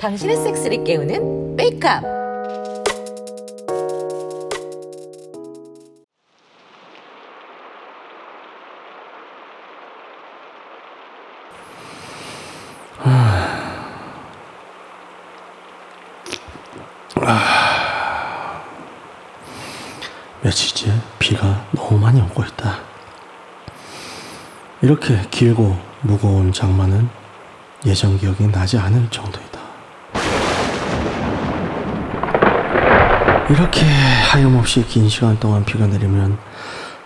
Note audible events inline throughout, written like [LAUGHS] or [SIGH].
당신의 섹스를 깨우는 메이크업. 며칠째 비가 너무 많이 오고 있다. 이렇게 길고 무거운 장마는 예전 기억이 나지 않을 정도이다. 이렇게 하염없이 긴 시간 동안 비가 내리면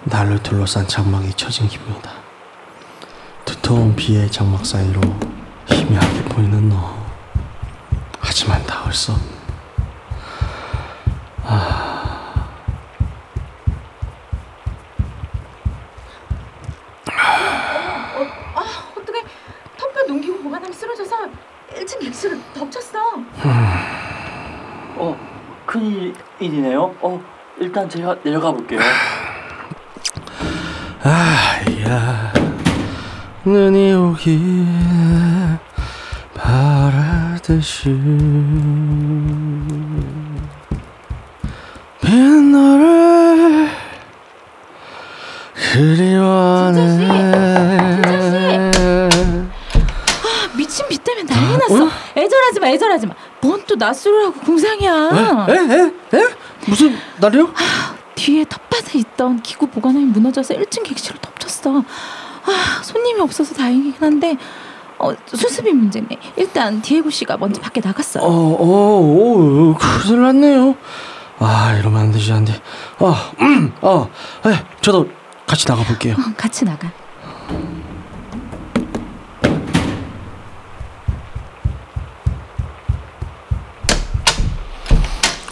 나를 둘러싼 장막이 처진 기분이다. 두터운 비의 장막 사이로 희미하게 보이는 너. 하지만 닿을 수 없는 어떻게 턱뼈 넘기고 보관함이 쓰러져서 1층 객실을 덮쳤어. 어, 큰일이네요. 어, 제가 내려가 볼게요. 아야 눈이 오길 바라듯이 빈 너를 그리워하네 아, 미친 비 때문에 난리 났어. 애절하지 마, 애절하지 마. 뭔 또 낯설을 하고 공상이야. 에? 에? 에? 무슨 날이요? 뒤에 텃밭에 있던 기구 보관함이 무너져서 1층 객실을 덮쳤어. 아, 손님이 없어서 다행이긴 한데 어, 수습이 문제네. 일단 디에고 씨가 먼저 밖에 나갔어. 어, 어, 어, 큰일 났네요. 아, 이러면 안 되지, 안 돼. 아, 음, 어, 에, 저도 같이 나가 볼게요. 어, 같이 나가.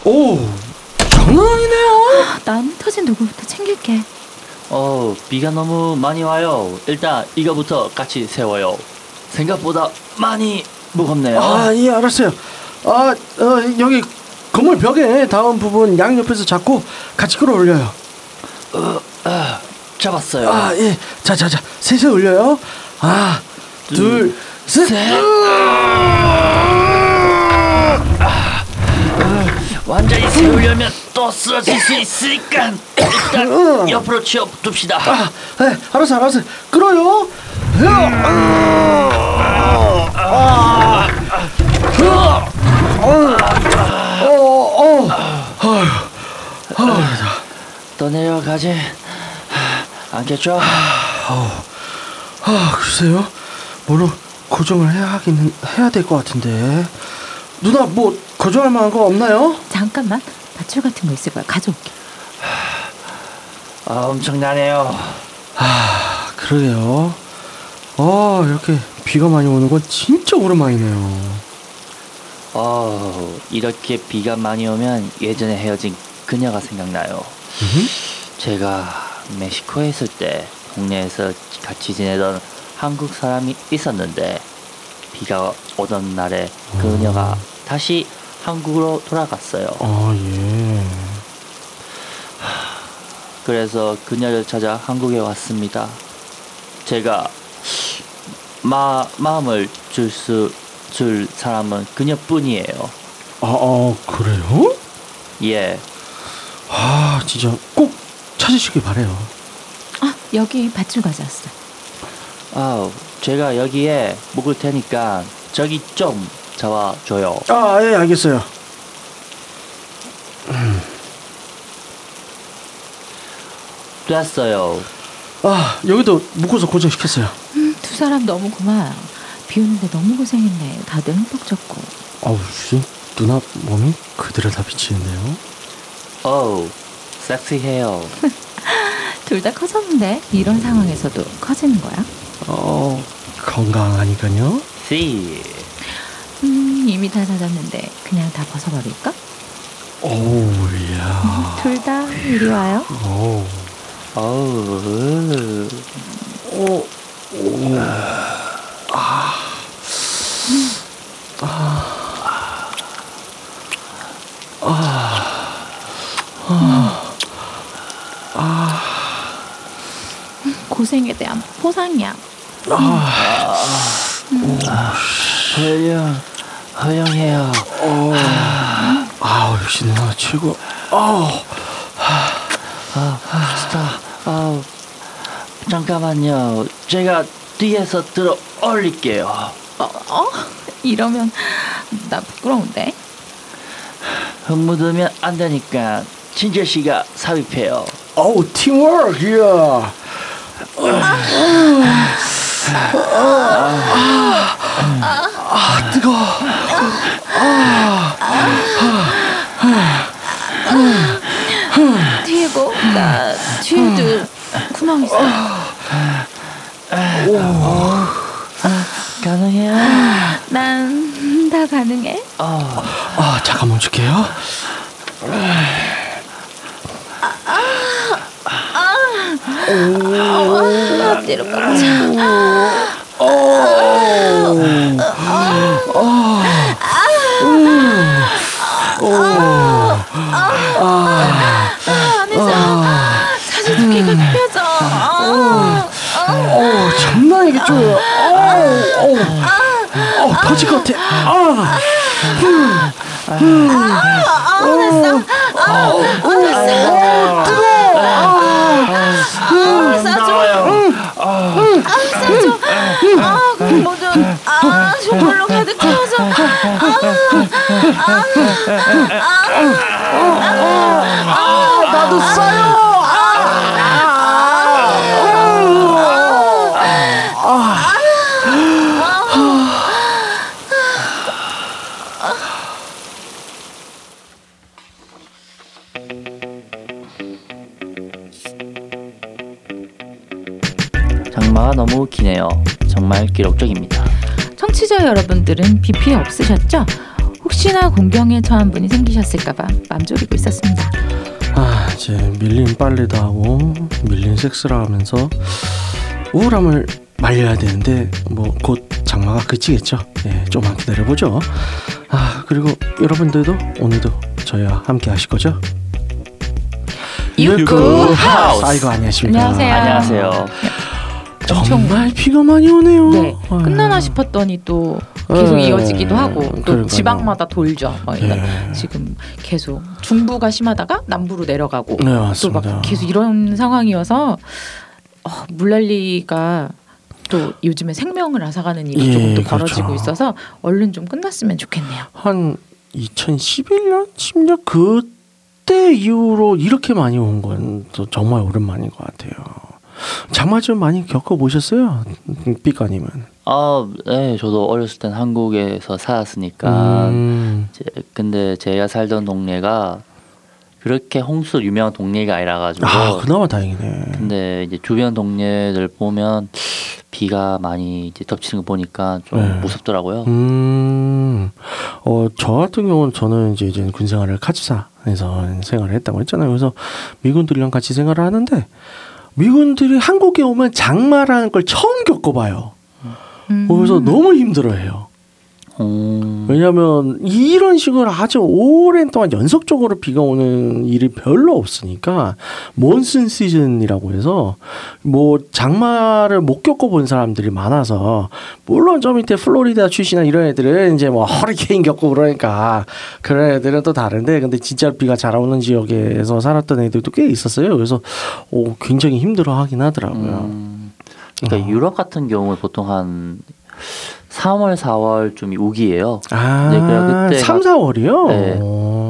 오, 장난 아니네요. 아, 남 터진 도구부터 챙길게. 어, 비가 너무 많이 와요. 일단 이거부터 같이 세워요. 생각보다 많이 무겁네요. 아, 예, 알았어요. 아, 어, 여기 건물 벽에 닿은 부분 양 옆에서 잡고 같이 끌어올려요. 아, 잡았어요. 아, 예. 자, 자, 자, 셋이 올려요. 아, 둘, 셋. 완전히 세우려면 또 쓰러질 수 있으니까 일단 옆으로 치워 둡시다. 아, 예, 알았어, 알았어. 끌어요. 어, 어. 또 내려가지 않겠죠? 아, 글쎄요. 뭐로 고정을 해야 하기는 해야 될 것 같은데. 누나 뭐 고정할 만한 거 없나요? 잠깐만. 밧줄 같은 거 있을 거야. 가져올게. 아, 엄청나네요. 아, 그러게요. 아, 이렇게 비가 많이 오는 건 진짜 오랜만이네요. 어, 이렇게 비가 많이 오면 예전에 헤어진 그녀가 생각나요. 제가 멕시코에 있을 때 동네에서 같이 지내던 한국 사람이 있었는데 비가 오던 날에 그녀가 다시 한국으로 돌아갔어요. 아, 예. 그래서 그녀를 찾아 한국에 왔습니다. 제가 마, 마음을 줄 수 줄 사람은 그녀뿐이에요. 아, 아, 그래요? 예. 아, 진짜 꼭 찾으시길 바래요. 아, 여기 밧줄 가져왔어. 아, 제가 여기에 묵을 테니까 저기 좀 잡아줘요. 아, 예, 알겠어요. 됐어요. 아, 여기도 묶어서 고정시켰어요. 음, 두 사람 너무 고마워요. 비 오는데 너무 고생했네. 다들 흠뻑 젖고. 아우, 씨, 누나 몸이 그대로 다 비치는데요. 어우, 섹시해요. [LAUGHS] 둘 다 커졌는데 이런 상황에서도 커지는 거야? 어, 건강하니까요. 씨. 음, 이미 다 젖었는데 그냥 다 벗어버릴까? 오우, 야. 둘 다 이리 와요. 오. 어우. 오. 오. 고생에 대한 포상이야. 허영 허영해요. 아 역시 누나 최고. 아 스타. 아 잠깐만요. 제가 뒤에서 들어 올릴게요. 어? 어? 이러면 나 부끄러운데. 흙 묻으면 안 되니까 진재 씨가 삽입해요. 어우 팀워크 야. 아 뜨거. 디에고 나 뒤에도 구멍 있어. 가능해요? 난다 가능해. 아 잠깐 멈출게요. 앞뒤로 꽉 차. 사실 두께가 펴져. 아, 어 장난 이겠죠. 어우 어우 터질 것 같아. 아. 아, 그럼 뭐든 아, 저걸로 가득 채워서 나도 싸요. 장마가 너무 기네요. 정말 기록적입니다. 청취자 여러분들은 비 피해 없으셨죠? 혹시나 공병에 처한 분이 생기셨을까봐 맘 졸이고 있었습니다. 아 이제 밀린 빨래도 하고 밀린 섹스를 하면서 우울함을 말려야 되는데 뭐 곧 장마가 그치겠죠. 예, 좀만 기다려 보죠. 아 그리고 여러분들도 오늘도 저희와 함께 하실 거죠? 유쿠 하우스. 아이고 안녕하십니까. 안녕하세요. 안녕하세요. 정말 비가 많이 오네요. 네, 아, 끝나나 싶었더니 또 계속 네, 이어지기도 하고 또 그러니까요. 지방마다 돌죠. 뭐 예. 지금 계속 중부가 심하다가 남부로 내려가고 네 또 맞습니다. 막 계속 이런 상황이어서 어, 물난리가 또 요즘에 생명을 앗아가는 일이 예, 조금 또 그렇죠. 벌어지고 있어서 얼른 좀 끝났으면 좋겠네요. 한 2011년, 10년 그때 이후로 이렇게 많이 온건또 정말 오랜만인 것 같아요. 장마 좀 많이 겪어 보셨어요, 삐까님은? 아, 네, 저도 어렸을 땐 한국에서 살았으니까 음, 근데 제가 살던 동네가 그렇게 홍수 유명한 동네가 아니라 가지고 아 그나마 다행이네. 근데 이제 주변 동네들 보면 비가 많이 이제 덮치는 거 보니까 좀 네. 무섭더라고요. 음, 어, 저 같은 경우는 저는 이제 이제 군 생활을 카츠사에서 생활을 했다고 했잖아요. 그래서 미군들이랑 같이 생활을 하는데 미군들이 한국에 오면 장마라는 걸 처음 겪어봐요. 음. 그래서 너무 힘들어해요. 음, 왜냐하면 이런 식으로 아주 오랜 동안 연속적으로 비가 오는 일이 별로 없으니까 몬슨 시즌이라고 해서 뭐 장마를 못 겪어본 사람들이 많아서 물론 저 밑에 플로리다 출신이나 이런 애들은 이제 뭐 허리케인 겪고 그러니까 그런 애들은 또 다른데 근데 진짜 비가 잘 오는 지역에서 살았던 애들도 꽤 있었어요. 그래서 오, 굉장히 힘들어하긴 하더라고요. 음, 그러니까 어. 유럽 같은 경우는 보통 한 3월, 4월쯤이 우기예요. 아, 네. 그때가- 3, 4월이요?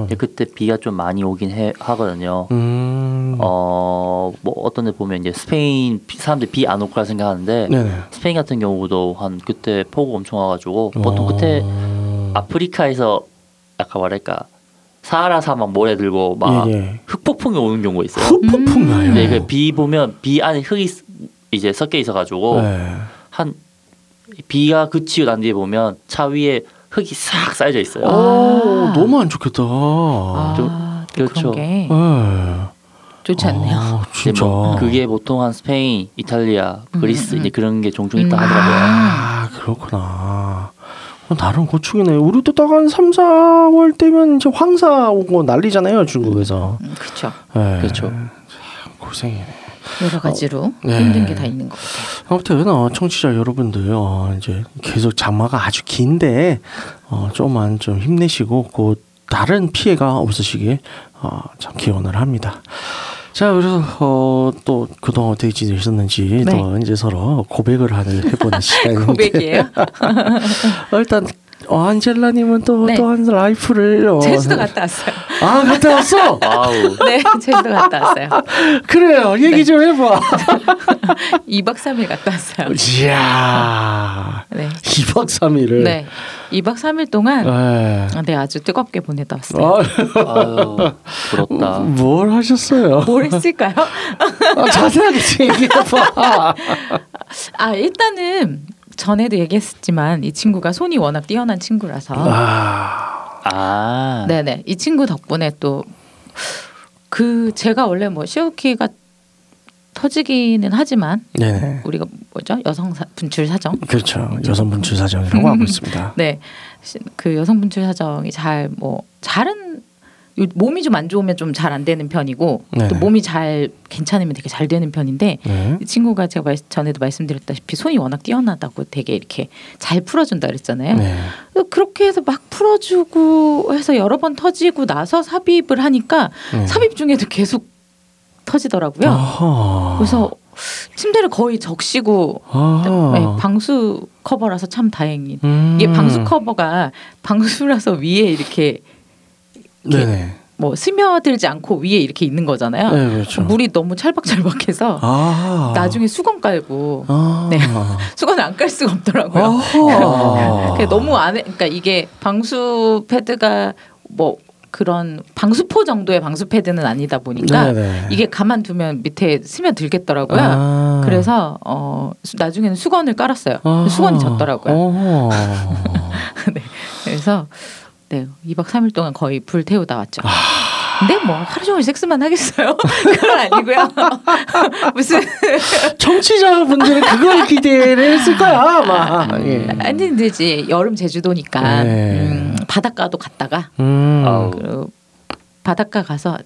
네. 그때 비가 좀 많이 오긴 해, 하거든요. 음. 어, 뭐 어떤 데 보면 이제 스페인 비- 사람들 비안 올 거라 생각하는데 네네. 스페인 같은 경우도 한 그때 폭우 엄청 와 가지고 보통 그때 어. 아프리카에서 약간 뭐랄까 사하라 사막 모래 들고 막 예, 예. 흑폭풍이 오는 경우가 있어요. 흑폭풍 나요. 네, 그비 보면 비 안에 흙이 쓰- 이제 섞여 있어가지고 네. 한 비가 그치고 난 뒤에 보면 차 위에 흙이 싹 쌓여져 있어요. 오, 아. 너무 안 좋겠다. 아, 좀- 또 그렇죠. 그런 게 네. 좋지 않네요. 아, 진짜. 뭐 그게 보통 한 스페인, 이탈리아, 그리스 음, 음. 이제 그런 게 종종 있다 음. 하더라고요. 아, 그렇구나. 어, 나름 고충이네. 우리도 딱한 3, 4월 때면 이제 황사 오고 난리잖아요, 중국에서. 음, 그렇죠. 네. 그렇죠. 참 고생이네. 여러 가지로 네. 힘든 게다 있는 것 같아요. 아무튼 어, 청취자 여러분들 어, 이제 계속 장마가 아주 긴데 어, 좀만 좀 힘내시고 곧 다른 피해가 없으시길 어, 참 기원을 합니다. 자 그래서 어, 또 그동안 어떻게 지내셨는지 네. 또 이제 서로 고백을 하는 해보는 [LAUGHS] 시간인데 고백이에요. [LAUGHS] 어, 일단 어, 안젤라님은 또 네. 또한 라이프를 어, 제주도 갔다 왔어요. 아 갔다 왔어. 네, 제주도 갔다 왔어요. [LAUGHS] 그래요 얘기 네. 좀 해봐 [LAUGHS] 2박 3일 갔다 왔어요. 이야 네. 2박 3일을 네. 2박 3일 동안 네. 아, 네, 아주 뜨겁게 보내다 왔어요. 아, 부럽다. [LAUGHS] 뭘 하셨어요? 뭘 했을까요? 아, 자세하게 좀 얘기해봐. 아, 일단은 전에도 얘기했지만 이 친구가 손이 워낙 뛰어난 친구라서 아, 아. 네네 이 친구 덕분에 또 그 제가 원래 뭐 시오키가 터지기는 하지만 네네. 우리가 뭐죠 여성 사, 분출 사정 그렇죠. 여성 분출 사정이라고 하고 [LAUGHS] 있습니다. 네 그 여성 분출 사정이 잘 뭐 잘은 요- 몸이 좀 안 좋으면 좀 잘 안 되는 편이고 네네. 또 몸이 잘 괜찮으면 되게 잘 되는 편인데 네. 이 친구가 제가 말, 전에도 말씀드렸다시피 손이 워낙 뛰어나다고 되게 이렇게 잘 풀어준다 그랬잖아요. 네. 그래서 그렇게 해서 막 풀어주고 해서 여러 번 터지고 나서 삽입을 하니까 네. 삽입 중에도 계속 터지더라고요. 아하. 그래서 침대를 거의 적시고. 네, 방수 커버라서 참 다행인. 음. 이게 방수 커버가 방수라서 위에 이렇게. 뭐 스며들지 않고 위에 이렇게 있는 거잖아요. 네, 그렇죠. 물이 너무 찰박찰박해서 아. 나중에 수건 깔고 아. 네. [LAUGHS] 수건을 안깔 수가 없더라고요. [LAUGHS] 그게 너무 안에 그러니까 이게 방수 패드가 뭐 그런 방수포 정도의 방수 패드는 아니다 보니까 네네. 이게 가만 두면 밑에 스며들겠더라고요. 아. 그래서 어 수- 나중에는 수건을 깔았어요. 아하. 수건이 졌더라고요. 어허. [LAUGHS] 네. 그래서 네 2박 3일 동안 거의 불 태우다 왔죠. 아. 근데 뭐 하루 종일 섹스만 하겠어요? [LAUGHS] 그건 아니고요. [LAUGHS] 무슨 청취자분들은 그걸 기대를 했을 거야 아마. 예. 아니 근데 이제 여름 제주도니까 네. 음, 바닷가도 갔다가 음. 그 바닷가 가서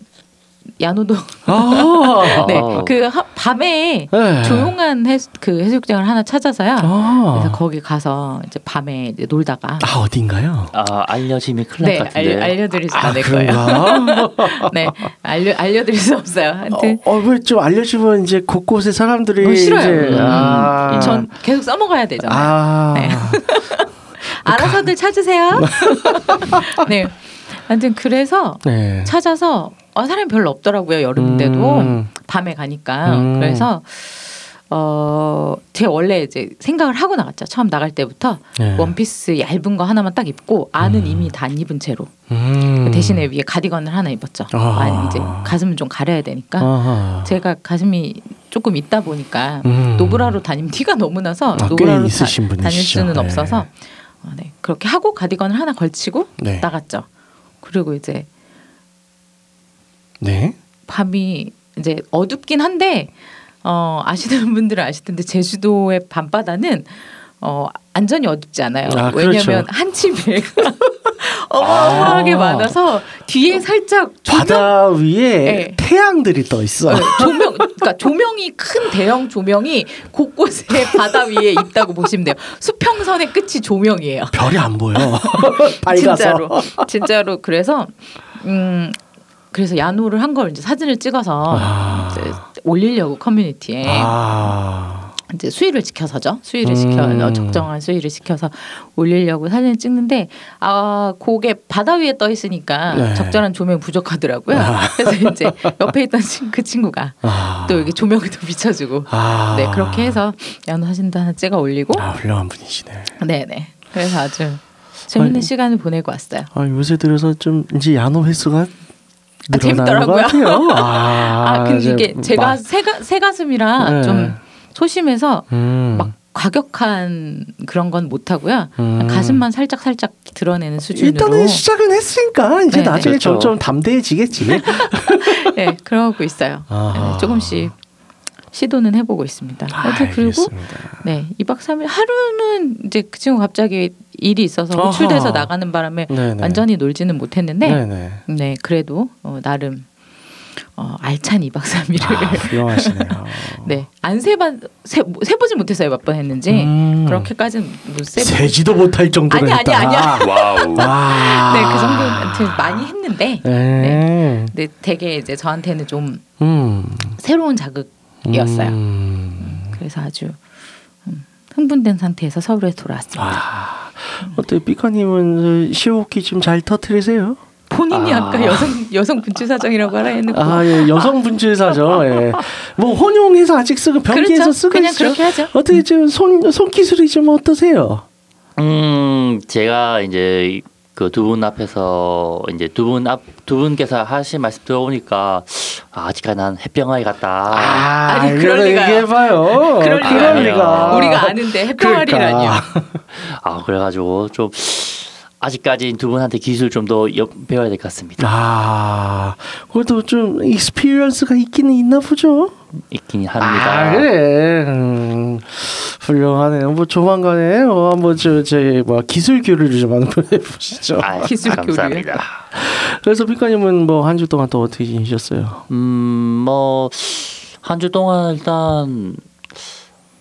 야노도 아. [LAUGHS] 네 아. 그 밤에 네. 조용한 해수, 그 해수욕장을 하나 찾아서요. 아. 그래서 거기 가서 이제 밤에 이제 놀다가 아 어딘가요? 아, 알려지면 큰일 네날 같은데. 알, 알려드릴 수아 않을 거예요. [LAUGHS] 네 알려 알려드릴 수 없어요. 하여튼 어 왜좀 알려주면 이제 곳곳에 사람들이 어, 싫어요. 이제 음, 아. 전 계속 써먹어야 되잖아요. 아. 네. [LAUGHS] 알아서들 찾으세요. 네. 하여튼 그래서 네. 찾아서 어, 사람이 별로 없더라고요 여름인데도 음. 밤에 가니까 음. 그래서 어 제가 원래 이제 생각을 하고 나갔죠 처음 나갈 때부터 네. 원피스 얇은 거 하나만 딱 입고 안은 음. 이미 다 안 입은 채로 음. 대신에 위에 가디건을 하나 입었죠 아. 아 이제 가슴은 좀 가려야 되니까 아하. 제가 가슴이 조금 있다 보니까 음. 노브라로 다니면 [LAUGHS] 티가 너무 나서 아, 꽤 노브라로 다, 다닐. 수는 네. 없어서 어, 네. 그렇게 하고 가디건을 하나 걸치고 네. 나갔죠 그리고 이제 네. 밤이 이제 어둡긴 한데 어 아시는 분들은 아실 텐데 제주도의 밤바다는 어 완전히 어둡지 않아요. 아, 왜냐하면 그렇죠. 한치 배가 [LAUGHS] 어마어마하게 아. 많아서 뒤에 살짝 조명, 바다 위에 네. 태양들이 떠 있어. 네, 조명 그러니까 조명이 큰 대형 조명이 곳곳에 [LAUGHS] 바다 위에 있다고 보시면 돼요. 수평선의 끝이 조명이에요. 별이 안 보여. [LAUGHS] 진짜로 진짜로 그래서 음 그래서 야노를 한 걸 이제 사진을 찍어서 아. 이제 올리려고 커뮤니티에 아. 이제 수위를 지켜서죠. 수위를 음. 지켜 적정한 수위를 지켜서 올리려고 사진을 찍는데 아 고개 바다 위에 떠 있으니까 네. 적절한 조명 부족하더라고요. 아. [LAUGHS] 그래서 이제 옆에 있던 친- 그 친구가 아. 또 여기 조명을 더 비춰주고 아. 네 그렇게 해서 야노 사진도 하나 찍어 올리고 아, 훌륭한 분이시네. 네네 그래서 아주 재밌는 아니, 시간을 보내고 왔어요. 아, 요새 들어서 좀 이제 야노 횟수가 아, 재밌더라고요. 같아요. [LAUGHS] 아, 아, 근데 이게 제가 막- 새가 새가슴이라 네. 좀 소심해서 음. 막 과격한 그런 건 못 하고요. 음. 가슴만 살짝 살짝 드러내는 수준으로. 일단은 시작은 했으니까 이제 네, 나중에 네. 그렇죠. 점점 담대해지겠지. [LAUGHS] 네, 그러고 있어요. 아하. 네, 조금씩 시도는 해보고 있습니다. 하여튼 그리고 알겠습니다. 네 2박 3일 하루는 이제 그 친구 갑자기 일이 있어서 아하. 호출돼서 나가는 바람에 네네. 완전히 놀지는 못했는데 네네. 네 그래도 어, 나름 어, 알찬 2박 3일을 아. [LAUGHS] 네. 안 세번 세, 세보지 못했어요. 몇 번 했는지. 음. 그렇게까지는 못 세보. 세지도 못할 정도로 아니, 아니. 아니야. [LAUGHS] wow. 와. 네, 그 정도는 많이 했는데. 네. 근데 되게 이제 저한테는 좀 음. 새로운 자극 이었어요. 음. 그래서 아주 음, 흥분된 상태에서 서울에 돌아왔습니다. 아. 어때 삐까님은 潮吹き 좀 잘 터트리세요? 본인이 아. 아. 까 여성 여성 분출 사정이라고 하라 해놓고 아, 예, 여성 분질사죠. 예. 뭐 혼용해서 아직 쓰고 변기에서 그렇죠. 쓰고 그냥 있죠. 그렇게 하죠. 어떻게 좀손손 기술이 좀 어떠세요? 음, 제가 이제 그 두 분 앞에서 이제 두 분 앞 두 분께서 하신 말씀 들어보니까 아, 아직까지 난 햇병아이 같다. 아 니, 그럴 이거는 리가요. 얘기해봐요. 그럴. 리가. 우리가 아는데 햇병아리라니요. 그러니까. 아, 그래가지고 좀 아직까지 두 분한테 기술 좀 더 배워야 될 것 같습니다. 아, 그것도 좀 experience가 있기는 있나 보죠. 있긴 합니다. 아, 그래. 음, 훌륭하네요. 뭐 조만간에 어, 뭐 저저 뭐 기술 교류를 좀 한번 [LAUGHS] 해보시죠. 아, 기술 교류요? 감사합니다. 그래서 삐까님은 뭐 한 주 동안 또 어떻게 지내셨어요? 음, 뭐 한 주 동안 일단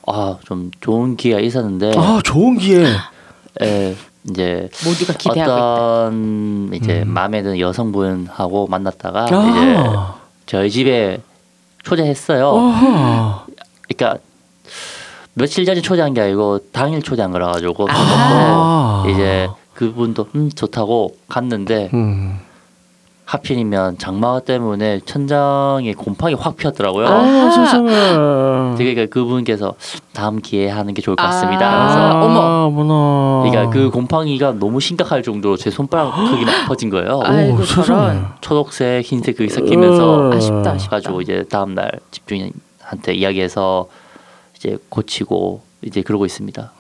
아, 좀 좋은 기회가 있었는데 아, 좋은 기회. 에, 이제 모두가 기대하고 있다. 어떤 이제 음. 마음에 드는 여성분하고 만났다가 이제 아, 저희 집에 초대했어요. 그러니까 며칠 전에 초대한 게 아니고 당일 초대한 거라 가지고 아. 아~ 이제 그분도 음 좋다고 갔는데 음. 하필이면 장마 때문에 천장에 곰팡이 확 피었더라고요. 아, 세상에. 되게 그분께서 다음 기회에 하는 게 좋을 것 같습니다. 아. 그래서 어머. 어머나. 그러니까 그 곰팡이가 너무 심각할 정도로 제 손바닥 크기만 퍼진 거예요. 아이고, 오, 세상에. 저런. 초록색, 흰색 그게 섞이면서 어. 아쉽다, 아쉽다. 가지고 이제 다음 날 집주인한테 이야기해서 이제 고치고 이제 그러고 있습니다.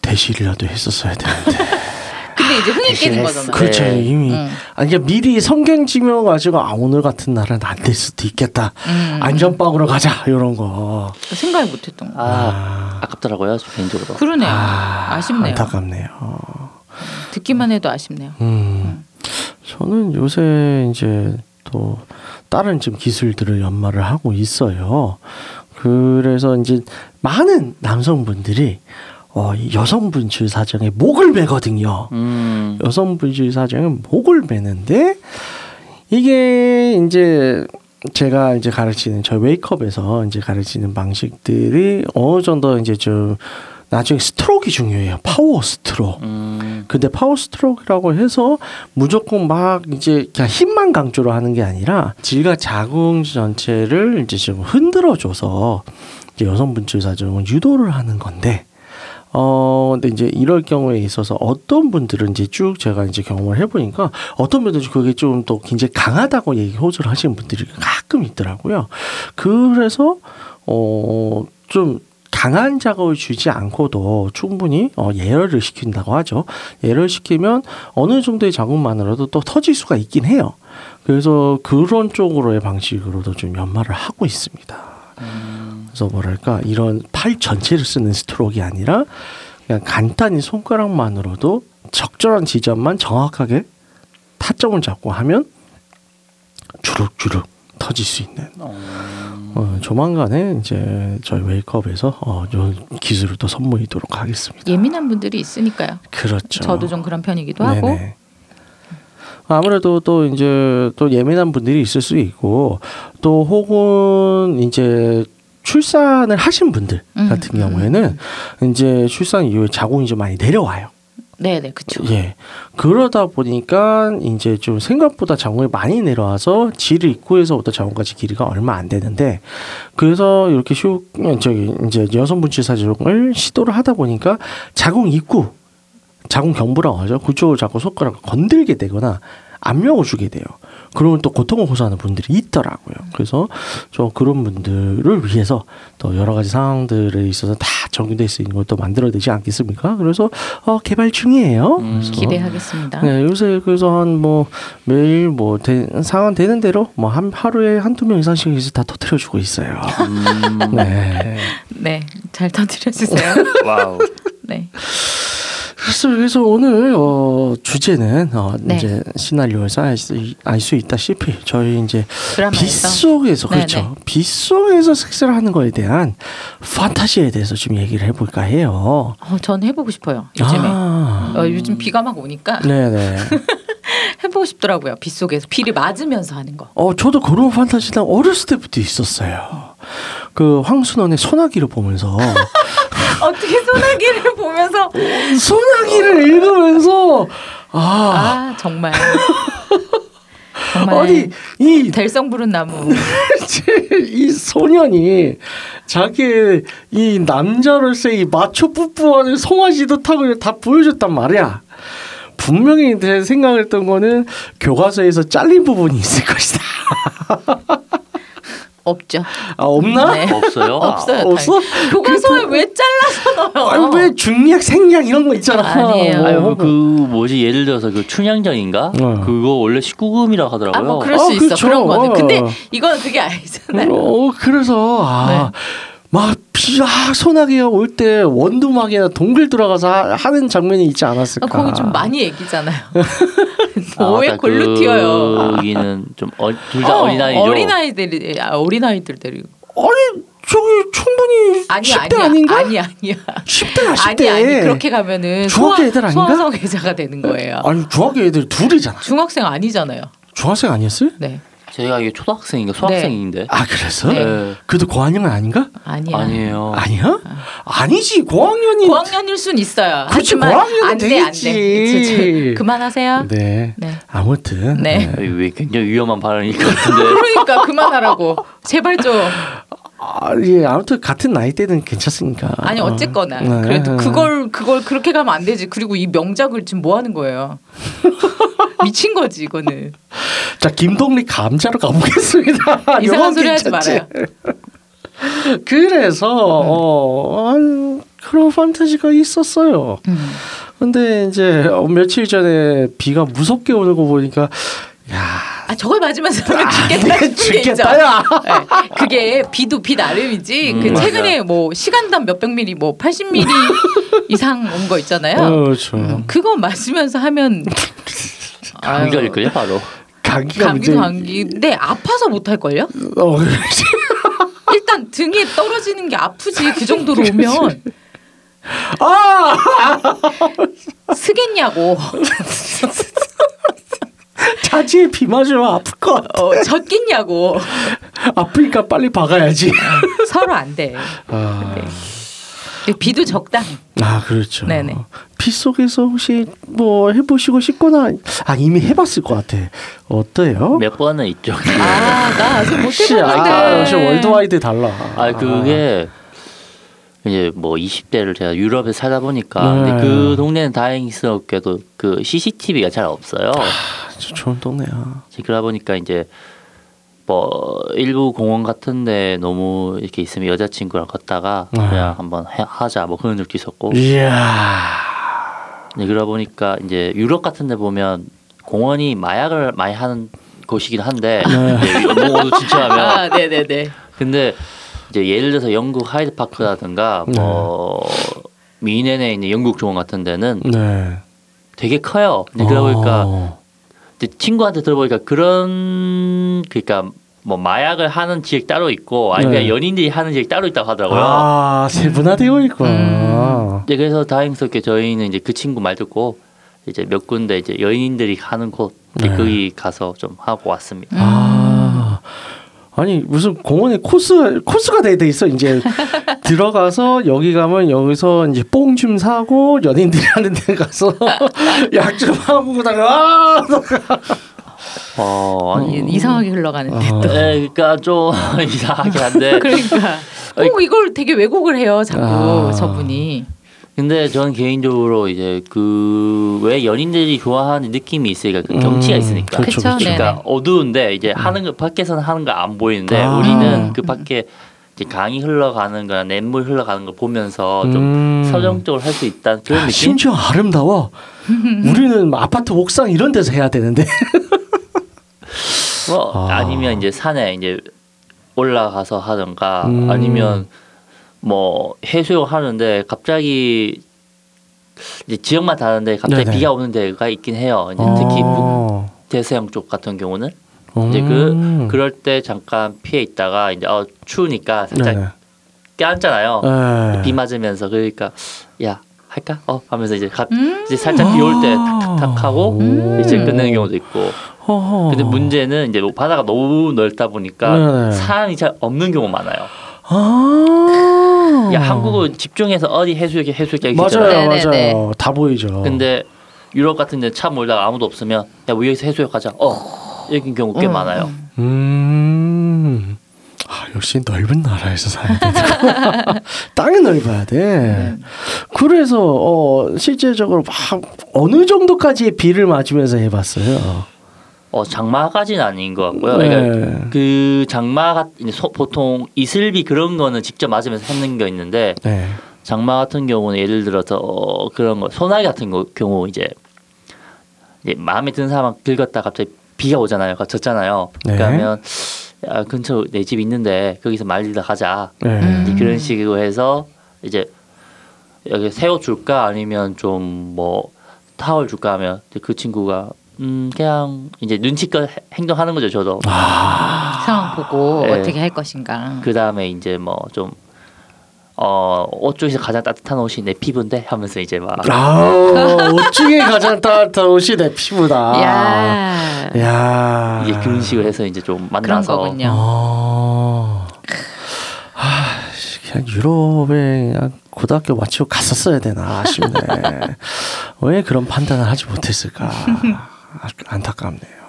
대시리라도 했었어야 되는데. [LAUGHS] 근데 이제 흥이 깨진 거잖아요. 그렇죠. 네. 이미. 음. 아니 그러니까 미리 성경 지명 가지고 아 오늘 같은 날은 안 될 수도 있겠다. 음. 안전빵으로 가자 이런 거. 생각을 못했던 거. 아, 아 깝더라고요, 저 개인적으로. 그러네요. 아, 아, 쉽네요 안타깝네요. 듣기만 해도 아쉽네요. 음. 저는 요새 이제 또 다른 좀 기술들을 연마를 하고 있어요. 그래서 이제 많은 남성분들이 어, 이 여성분출 사정에 목을 매거든요. 음, 여성분출 사정에 목을 매는데 이게 이제 제가 이제 가르치는 저 웨이크업에서 이제 가르치는 방식들이 어느 정도 이제 좀 나중에 스트로크가 중요해요. 파워 스트로크. 음, 근데 파워 스트로크라고 해서 무조건 막 이제 그냥 힘만 강조를 하는 게 아니라 질과 자궁 전체를 이제 좀 흔들어줘서 이제 여성분출 사정을 유도를 하는 건데 어 근데 이제 이럴 경우에 있어서 어떤 분들은 이제 쭉 제가 이제 경험을 해보니까 어떤 분들은 그게 좀 또 굉장히 강하다고 얘기 호소를 하시는 분들이 가끔 있더라고요. 그래서 어 좀 강한 작업을 주지 않고도 충분히 어, 예열을 시킨다고 하죠. 예열을 시키면 어느 정도의 자국만으로도 또 터질 수가 있긴 해요. 그래서 그런 쪽으로의 방식으로도 좀 연마를 하고 있습니다. 그래서 뭐랄까 이런 팔 전체를 쓰는 스트로크가 아니라 그냥 간단히 손가락만으로도 적절한 지점만 정확하게 타점을 잡고 하면 주룩주룩 터질 수 있는 어, 조만간에 이제 저희 웨이크업에서 어, 요 기술을 또 선보이도록 하겠습니다. 예민한 분들이 있으니까요. 그렇죠. 저도 좀 그런 편이기도 하고. 네네. 아무래도 또 이제 또 예민한 분들이 있을 수 있고 또 혹은 이제 출산을 하신 분들 음, 같은 음, 경우에는 이제 출산 이후에 자궁이 좀 많이 내려와요. 네네 그쵸. 예. 그러다 보니까 이제 좀 생각보다 자궁이 많이 내려와서 질 입구에서부터 자궁까지 길이가 얼마 안 되는데 그래서 이렇게 쇼 저기 이제 여성분출 사정을 시도를 하다 보니까 자궁 입구 자궁 경부라고 하죠. 그쪽을 자꾸 손가락을 건들게 되거나 압력을 주게 돼요. 그러면 또 고통을 호소하는 분들이 있더라고요. 그래서 저 그런 분들을 위해서 또 여러 가지 상황들에 있어서 다 적용될 수 있는 걸 또 만들어야 되지 않겠습니까? 그래서 어, 개발 중이에요. 음, 기대하겠습니다. 네, 요새 그래서 한 뭐 매일 뭐 되, 상황 되는 대로 뭐 한 하루에 한두 명 이상씩 이제 다 터트려 주고 있어요. 음, 네. 네, 잘 터뜨려 주세요. [LAUGHS] wow. 네. 그래서 그래서 오늘 어, 주제는 어, 네. 이제 시나리오에서 알수 있다시피 저희 이제 빗속에서 네, 그렇죠. 빗속에서 섹스를 하는 거에 대한 판타지에 대해서 좀 얘기를 해볼까 해요. 어, 전 해보고 싶어요. 요즘에 아, 어, 요즘 비가 막 오니까 네네. [LAUGHS] 해보고 싶더라고요. 빗속에서 비를 맞으면서 하는 거. 어 저도 그런 판타지는 어렸을 때부터 있었어요. 그 황순원의 소나기를 보면서 [LAUGHS] 어떻게 소나기를 [LAUGHS] 보면서 소나기를 읽으면서 아, 아 정말 정말 아니 이 될성 부른 나무 [LAUGHS] 이 소년이 자기의 이 남자로서의 이 마초 뿜뿜하는 송아지도 타고 다 보여줬단 말이야. 분명히 제 생각했던 거는 교과서에서 잘린 부분이 있을 것이다. [LAUGHS] 없죠. 아 없나? 네. [LAUGHS] 없어요? [LAUGHS] 없어요. 없어? 당연히. 교과서에 왜 잘라서 넣어요? 아니 왜 중략 생략 이런 거 있잖아. 아니에요. 아유 그 뭐지 예를 들어서 그 춘향전인가 어. 그거 원래 19금이라고 하더라고요. 아, 뭐 그럴 어, 수 있어. 그렇죠. 그런 거는. 근데 어. 이거는 그게 아니잖아요. 어 그래서 아. 막 비, 아, 소나기가 올 때 원두막이나 동굴 들어가서 하, 하는 장면이 있지 않았을까? 아, 거기 좀 많이 얘기잖아요. [LAUGHS] 아, 뭐에 맞다. 골로 튀어요. 거기는 좀 둘 다 어, 어린아이죠. 어린아이들이 아, 어린아이들 데리고. 아니 저기 충분히 아니 10대 아니야. 아닌가? 아니 아니야. 10대야 10대. 아니 아니 그렇게 가면은 중학교 소아- 애들 아닌가? 소아성 애자가 되는 거예요. 아니 중학교 애들 둘이잖아. 중학생 아니잖아요. 중학생 아니었어요? 네. 제가 이게 초등학생인가 수학생인데. 아 그래서? 네. 그래도 고학년 아닌가? 아니야. 아니에요. 아니야? 아니지 고학년이. 고학년일 순 있어요. 그렇지, 하지만 고학년은 안 돼, 안 되겠지. 돼. 저, 저, 그만하세요. 네. 네. 아무튼. 네. 아니, 왜 굉장히 위험한 발언일 것 같은데. [LAUGHS] 그러니까 그만하라고. 제발 좀. 아, 예, 아무튼 같은 나이 때는 괜찮으니까. 아니 어쨌거나 네. 그래도 그걸 그걸 그렇게 가면 안 되지. 그리고 이 명작을 지금 뭐 하는 거예요? [LAUGHS] 미친 거지 이거는. 자 김동리 감자로 가보겠습니다. [LAUGHS] 이상한 소리 하지 괜찮지? 말아요. [LAUGHS] 그래서 어, 한 그런 판타지가 있었어요. 음. 근데 이제 어, 며칠 전에 비가 무섭게 오는 거 보니까 야 아 저걸 하면 죽겠다 아, 게 있죠. 죽겠다야. 네, 그게 비도 비 나름이지. 음, 그 맞아. 최근에 뭐 시간당 몇백 미리 뭐 80미리 [LAUGHS] 이상 온 거 있잖아요. 어, 그렇죠. 음, 그거 맞으면서 하면 감기 아유, 걸릴걸요 바로. 감기가 문제. 감기도 감기인데 아파서 못할 걸요? 어. 일단 등에 떨어지는 게 아프지 그 정도로 오면 아 쓰겠냐고 자지에 비 맞으면 아플 것 같아. 어, 젖겠냐고 아프니까 빨리 박아야지. 서로 안 돼. 아, 근데 비도 적당히. 아 그렇죠. 네네. 비 속에서 혹시 뭐 해보시고 싶거나 아 이미 해봤을 것 같아. 어때요? 몇 번은 있죠. 아나 아직 못 해봤는데. 아, 역시 worldwide 달라. 아 그게 이제 뭐 20대를 제가 유럽에 살다 보니까 네. 근데 그 동네는 다행스럽게도 그 CCTV가 잘 없어요. 저 좋은 동네야. 그러다 보니까 이제 뭐 일부 공원 같은데 너무 이렇게 있으면 여자친구랑 걷다가 네. 그냥 한번 해- 하자 뭐 그런 적도 있었고 이야. 이제 그러다 보니까 이제 유럽 같은데 보면 공원이 마약을 많이 하는 곳이긴 한데 네. 이제 모두 지쳐하면 아 네네네. 근데 이제 예를 들어서 영국 하이드 파크라든가 뭐 미넨에 있는 영국 공원 같은 데는 네. 되게 커요. 그러다 보니까 어. 이제 친구한테 들어보니까 그런 그러니까 뭐 마약을 하는 지역 따로 있고 아니면 네. 연인들이 하는 지역 따로 있다고 하더라고요. 아 세분화되어 있구나. 이제 그래서 다행스럽게 저희는 이제 그 친구 말 듣고 이제 몇 군데 이제 연인들이 하는 곳 네. 거기 가서 좀 하고 왔습니다. 아 아니 무슨 공원에 코스 코스가 돼, 돼 있어 이제 [LAUGHS] 들어가서 여기 가면 여기서 이제 뽕 좀 사고 연인들이 하는 데 가서 [LAUGHS] 약 좀 하고 그다가 아, 어, 아니 이- 이상하게 흘러가는데 어. 또. 에, 그러니까 좀 [LAUGHS] 이상하긴 한데 그러니까 꼭 이걸 되게 왜곡을 해요 자꾸 아. 저분이. 근데 저는 개인적으로 이제 그 왜 연인들이 좋아하는 느낌이 있으니까 그 경치가 음, 있으니까 그렇죠, 그쵸, 그렇죠. 네네. 그러니까 어두운데 이제 하는 거 밖에서는 하는 거 안 보이는데 아. 우리는 그 밖에 이제 강이 흘러가는 거나 냇물 흘러가는 거 보면서 좀 음. 서정적으로 할 수 있다는 그런 아, 느낌. 심지어 아름다워. [LAUGHS] 우리는 아파트 옥상 이런 데서 해야 되는데. 뭐 아. 아. 니면 이제 산에 이제 올라가서 하던가 음. 아니면 뭐 해수욕 하는데 갑자기 이제 지역만 다른데 갑자기 네네. 비가 오는 데가 있긴 해요. 이제 특히 북 대서양 쪽 같은 경우는 이제 그 음. 그럴 때 잠깐 피해 있다가 이제 어 추우니까 살짝 네네. 껴앉잖아요. 네. 비 맞으면서 그러니까 야 할까? 어 하면서 이제 갑 음. 이제 살짝 비 올때 아. 탁탁탁 하고 오. 이제 끝내는 경우도 있고. 근데 문제는 이제 뭐 바다가 너무 넓다 보니까 어. 네네. 사람이 잘 없는 경우 많아요. 아. 야 한국은 집중해서 어디 해수욕이 해수욕이 맞아요, 있잖아요. 네네네. 맞아요. 다 보이죠. 근데 유럽 같은 데 차 몰다가 아무도 없으면 야 우리 여기서 해수욕 가자. 어 이런 경우 꽤 음, 많아요. 음. 아, 역시 넓은 나라에서 살아야 돼. [LAUGHS] 땅이 넓어야 돼. 네. 그래서 어, 실제적으로 막 어느 정도까지의 비를 맞으면서 해봤어요. 어 장마까지는 아닌 것 같고요. 그러니까 네. 그 장마 같 이제 소- 보통 이슬비 그런 거는 직접 맞으면서 하는 거 있는데 네. 장마 같은 경우는 예를 들어서 어, 그런 거 소나기 같은 거, 경우 이제, 이제 마음에 드는 사람 긁었다 갑자기 비가 오잖아요. 졌잖아요. 네. 그러면 야, 근처 내 집 있는데 거기서 말리다 가자. 네. 그런 식으로 해서 이제 여기 새우 줄까 아니면 좀 뭐 타월 줄까 하면 그 친구가 음 그냥 이제 눈치껏 해- 행동하는 거죠. 저도. 아. 상황 보고 네. 어떻게 할 것인가. 그 다음에 이제 뭐좀 어, 옷 중에서 가장 따뜻한 옷이 내 피부인데 하면서 이제 막 아, 옷 중에 가장 따뜻한 옷이 내 피부다. 야. 야. 이제 그런 식으로 해서 이제 좀 그런 만나서 거군요. 어. 아, 그냥 유럽에 그냥 고등학교 마치고 갔었어야 되나 아쉽네. [LAUGHS] 왜 그런 판단을 하지 못했을까? 아, 안타깝네요.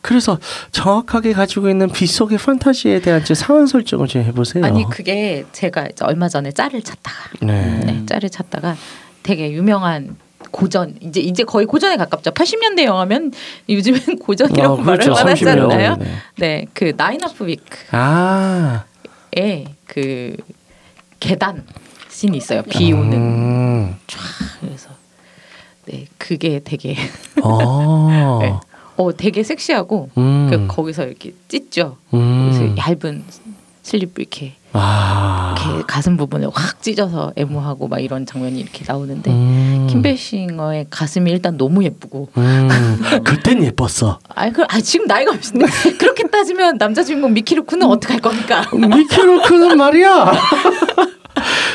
그래서 정확하게 가지고 있는 빗속의 판타지에 대한 제 상황 설정을 좀 해보세요. 아니 그게 제가 얼마 전에 짤을 찾다가 네. 네, 짤을 찾다가 되게 유명한 고전 이제 이제 거의 고전에 가깝죠. 80년대 영화면 요즘엔 [LAUGHS] 고전이라고 아, 그렇죠. 많았잖아요. 30년. 네네. 네, 그 나인 오프 위크에 아, 그 계단 씬이 있어요. 비 오는 음. 쫙 그래서 네 그게 되게 어. [LAUGHS] 네. 어 되게 섹시하고 음. 그 거기서 이렇게 찢죠. 음. 얇은 슬립 이렇게 아. 이렇게 가슴 부분을 확 찢어서 애무하고 막 이런 장면이 이렇게 나오는데 음. 킴베싱어의 가슴이 일단 너무 예쁘고 음. [LAUGHS] 그땐 예뻤어. 아, 그, 아 지금 나이가 몇인데 [LAUGHS] 그렇게 따지면 남자 주인공 미키루크는 어떻게 할 겁니까? 미키로크는 말이야.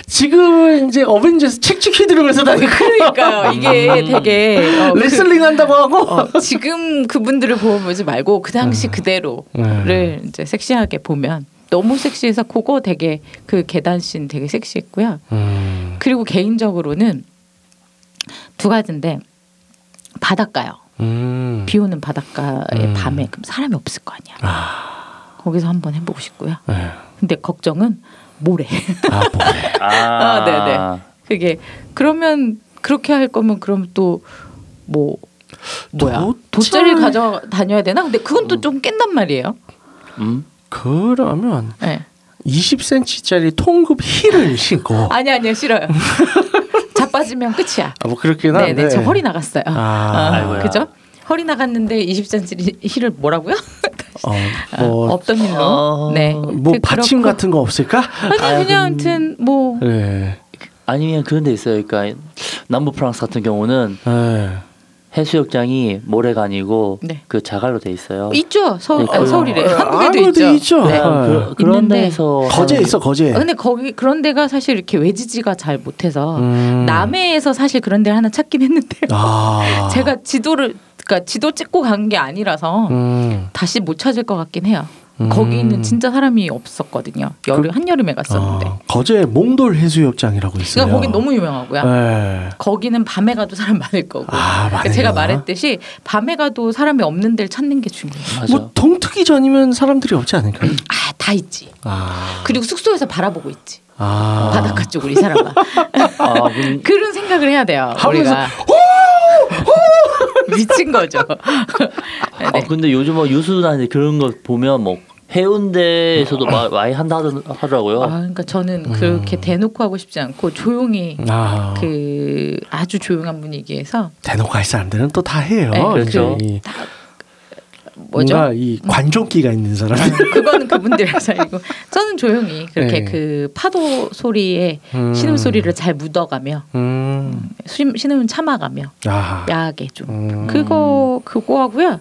지금은 이제 어벤져스 책찍히 들으면서 다니고 그러니까요 [LAUGHS] 이게 되게 어, 그- 레슬링 한다고 하고. 어, 지금 그분들을 보지 말고 그 당시 음. 그대로를 이제 섹시하게 보면 너무 섹시해서 그거 되게 그 계단 씬 되게 섹시했고요. 음. 그리고 개인적으로는 두 가지인데 바닷가요. 음. 비 오는 바닷가의 음. 밤에 그럼 사람이 없을 거 아니야. 아. 거기서 한번 해보고 싶고요. 네. 근데 걱정은 모래. 아, 뭐래. [LAUGHS] 아, 아, 네네. 그게 그러면 그렇게 할 거면 그럼 또 뭐 뭐야 돗자리- 돗자리를 가져 다녀야 되나? 근데 그건 또좀 깬단 말이에요. 음? 그러면 네. 20cm짜리 통굽 힐을 [LAUGHS] 신고. 아니 아니요 싫어요. [LAUGHS] 자빠지면 끝이야. 아, 뭐 그렇긴 한데. 네네 저 허리 나갔어요. 아, 어. 그죠? 허리 나갔는데 20cm 힐을 뭐라고요? 어, [LAUGHS] 아, 뭐, 없던 일로. 어, 네. 뭐 그- 받침 그렇고. 같은 거 없을까? 아니 그냥 아무튼 뭐 네. 아니면 그런 데 있어요. 그러니까 남부 프랑스 같은 경우는 네. 해수욕장이 모래가 아니고 네. 그 자갈로 돼 있어요. 있죠. 서울 네, 아, 그- 서울이래. 어, 한국에도 있죠. 있죠. 네. 네. 그, 그런 있는데 데서 거제 있어 거제. 아, 근데 거기 그런 데가 사실 이렇게 외지지가 잘 못해서 음. 남해에서 사실 그런 데를 하나 찾긴 했는데 아. [LAUGHS] 제가 지도를 그러니까 지도 찍고 간 게 아니라서 음. 다시 못 찾을 것 같긴 해요. 음. 거기는 진짜 사람이 없었거든요. 여름 한 여름에 갔었는데. 어, 거제 몽돌 해수욕장이라고 있어요. 그러니까 거긴 너무 유명하고요. 네. 거기는 밤에 가도 사람 많을 거고. 아, 그러니까 제가? 말했듯이 밤에 가도 사람이 없는 데를 찾는 게 중요해요. 맞아. 뭐 동트기 전이면 사람들이 없지 않을까요? 아, 다 있지. 아. 그리고 숙소에서 바라보고 있지. 아. 바닷가 쪽으로 이 사람아. 아, 그, [LAUGHS] 그런 생각을 해야 돼요. 우리가. [LAUGHS] 미친 거죠. [LAUGHS] 아, 네. 근데 요즘 뭐 유수나 이제 그런 거 보면 뭐 해운대에서도 마- 많이 한다 하더- 하더라고요. 아, 그러니까 저는 음. 그렇게 대놓고 하고 싶지 않고 조용히 아. 그 아주 조용한 분위기에서 대놓고 할 사람들은 또 다 해요. 네, 그렇죠. 이제 이- 뭐죠? 뭔가 이 관종기가 있는 사람. 그거는 그분들의 사이고 저는 조용히 그렇게 네. 그 파도 소리에 음. 신음 소리를 잘 묻어가며 음. 신- 신음은 참아가며 아. 야하게 좀 음. 그거 그거 하고요.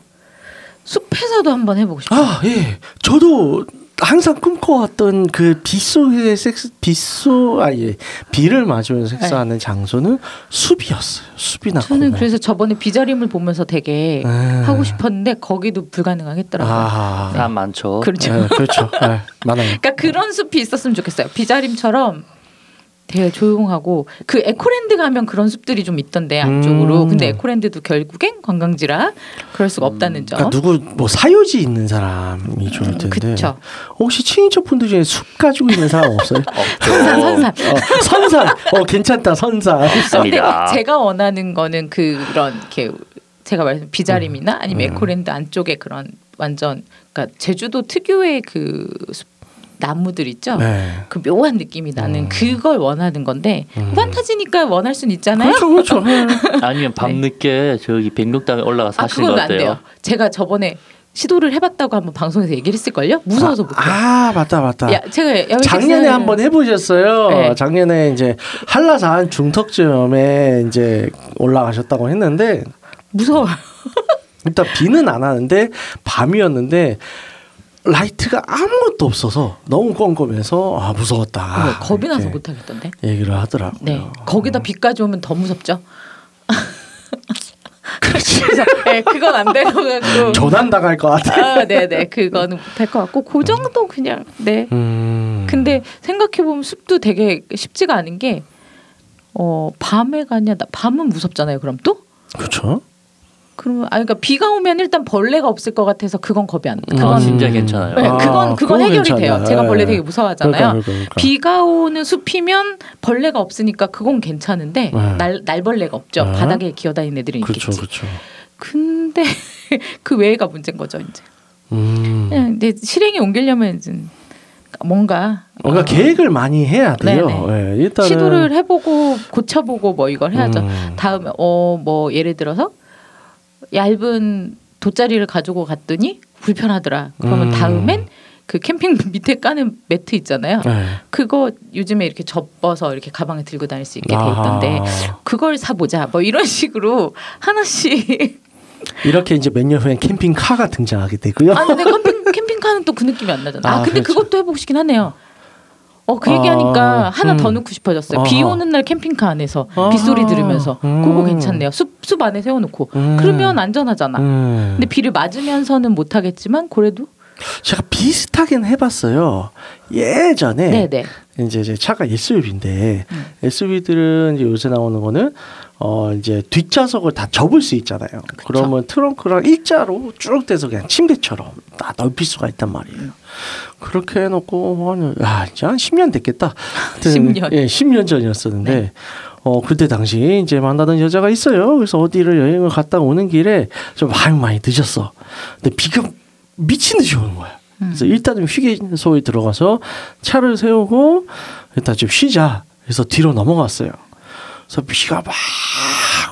숲에서도 한번 해보고 싶어요. 아, 예. 저도 항상 꿈꿔왔던 그 빗속의 섹스, 빗속, 아, 예. 비를 맞으면서 섹스하는 장소는 숲이었어요. 숲이나 저는 공원. 그래서 저번에 비자림을 보면서 되게 음. 하고 싶었는데 거기도 불가능하겠더라고요. 아, 사람 많죠. 그렇죠. 예, 그렇죠. 예, 많아요. [LAUGHS] 그러니까 그런 숲이 있었으면 좋겠어요. 비자림처럼 되게 조용하고 그 에코랜드 가면 그런 숲들이 좀 있던데 안쪽으로. 음. 근데 에코랜드도 결국엔 관광지라 그럴 수가 없다는 점. 그러니까 누구 뭐 사유지 있는 사람이 좋을 텐데. 그쵸. 혹시 친인척 분들 중에 숲 가지고 있는 사람 없어요? [LAUGHS] 선산 선산. 어, 선산. 어 괜찮다 선산. 근데. 제가 원하는 거는 그런 이렇게 제가 말씀 비자림이나 아니면 음. 에코랜드 안쪽에 그런 완전 그러니까 제주도 특유의 그 숲- 나무들 있죠. 네. 그 묘한 느낌이 나는 음. 그걸 원하는 건데 음. 판타지니까 원할 수는 있잖아요. 그렇죠, 그렇죠. 예. [LAUGHS] 아니면 밤늦게 저기 백록당에 올라가서 아 하시는 안 어때요? 돼요. 제가 저번에 시도를 해봤다고 한번 방송에서 얘기를 했을걸요. 무서워서 못해. 아 맞다 맞다. 야 제가 작년에 섹스는- 한번 해보셨어요. 네. 작년에 이제 한라산 중턱점에 이제 올라가셨다고 했는데 무서워. 일단 비는 안 하는데 밤이었는데 라이트가 아무것도 없어서 너무 껌껌해서 아 무서웠다. 겁이 나서 이렇게 못하겠던데. 얘기를 하더라고요. 네. 거기다 비까지 오면 더 무섭죠. [LAUGHS] 그렇지. 네, 그건 안 되고. 조난 당할 것 같아. 아, 네 네. 그거는 못할 것 같고 그 정도 그냥 네. 음. 근데 생각해 보면 숲도 되게 쉽지가 않은 게 어, 밤에 가냐? 나- 밤은 무섭잖아요. 그럼 또? 그렇죠. 그러면 아 그러니까 비가 오면 일단 벌레가 없을 것 같아서 그건 겁이 안. 음. 아, 그건 진짜 괜찮아요. 네, 아, 그건 그건 그건 해결이 돼요. 괜찮아요. 제가 벌레 예. 되게 무서워하잖아요. 그러니까, 그러니까. 비가 오는 숲이면 벌레가 없으니까 그건 괜찮은데 네. 날 날벌레가 없죠. 네. 바닥에 기어다니는 애들은 그렇죠, 있겠지. 그렇죠. 근데 [LAUGHS] 그 외가 문제인 거죠 이제. 음. 그냥 근데 실행에 옮기려면 이제 뭔가 뭔가 어, 계획을 많이 해야 돼요. 네네. 예, 일단은 시도를 해보고 고쳐보고 뭐 이걸 해야죠. 음. 다음에 어 뭐 예를 들어서 얇은 돗자리를 가지고 갔더니 불편하더라. 그러면 음. 다음엔 그 캠핑 [LAUGHS] 밑에 까는 매트 있잖아요. 예. 그거 요즘에 이렇게 접어서 이렇게 가방에 들고 다닐 수 있게 돼. 있던데 그걸 사보자. 뭐 이런 [LAUGHS] 식으로 하나씩. 이렇게 이제 몇 년 후엔 캠핑카가 등장하게 되고요. 아 근데 캠핑 캠핑카는 또 그 느낌이 안 나잖아. 아, 아, 근데 그렇죠. 그것도 해보고 싶긴 하네요. 어그 아, 얘기하니까 하나 더 음. 넣고 싶어졌어요. 아하. 비 오는 날 캠핑카 안에서 아하. 빗소리 들으면서 음. 그거 괜찮네요. 숲 숲 안에 세워놓고 음. 그러면 안전하잖아. 음. 근데 비를 맞으면서는 못하겠지만 그래도 제가 비슷하긴 해봤어요. 예전에 네네 이제 제 차가 SUV인데 음. SUV들은 이제 요새 나오는 거는 어 이제 뒷좌석을 다 접을 수 있잖아요. 그러면 트렁크랑 일자로 쭉 돼서 그냥 침대처럼 다 넓힐 수가 있단 말이에요. 그렇게 해놓고 한, 야, 이제 한 10년 됐겠다. [LAUGHS] 하여튼 10년. 예, 10년 전이었었는데 네. 어 그때 당시 이제 만나던 여자가 있어요. 그래서 어디를 여행을 갔다 오는 길에 좀 많이 많이 늦었어. 근데 비가 미친 듯이 오는 거야. 그래서 일단 좀 휴게소에 들어가서 차를 세우고 일단 좀 쉬자. 그래서 뒤로 넘어갔어요. 그래서 비가 막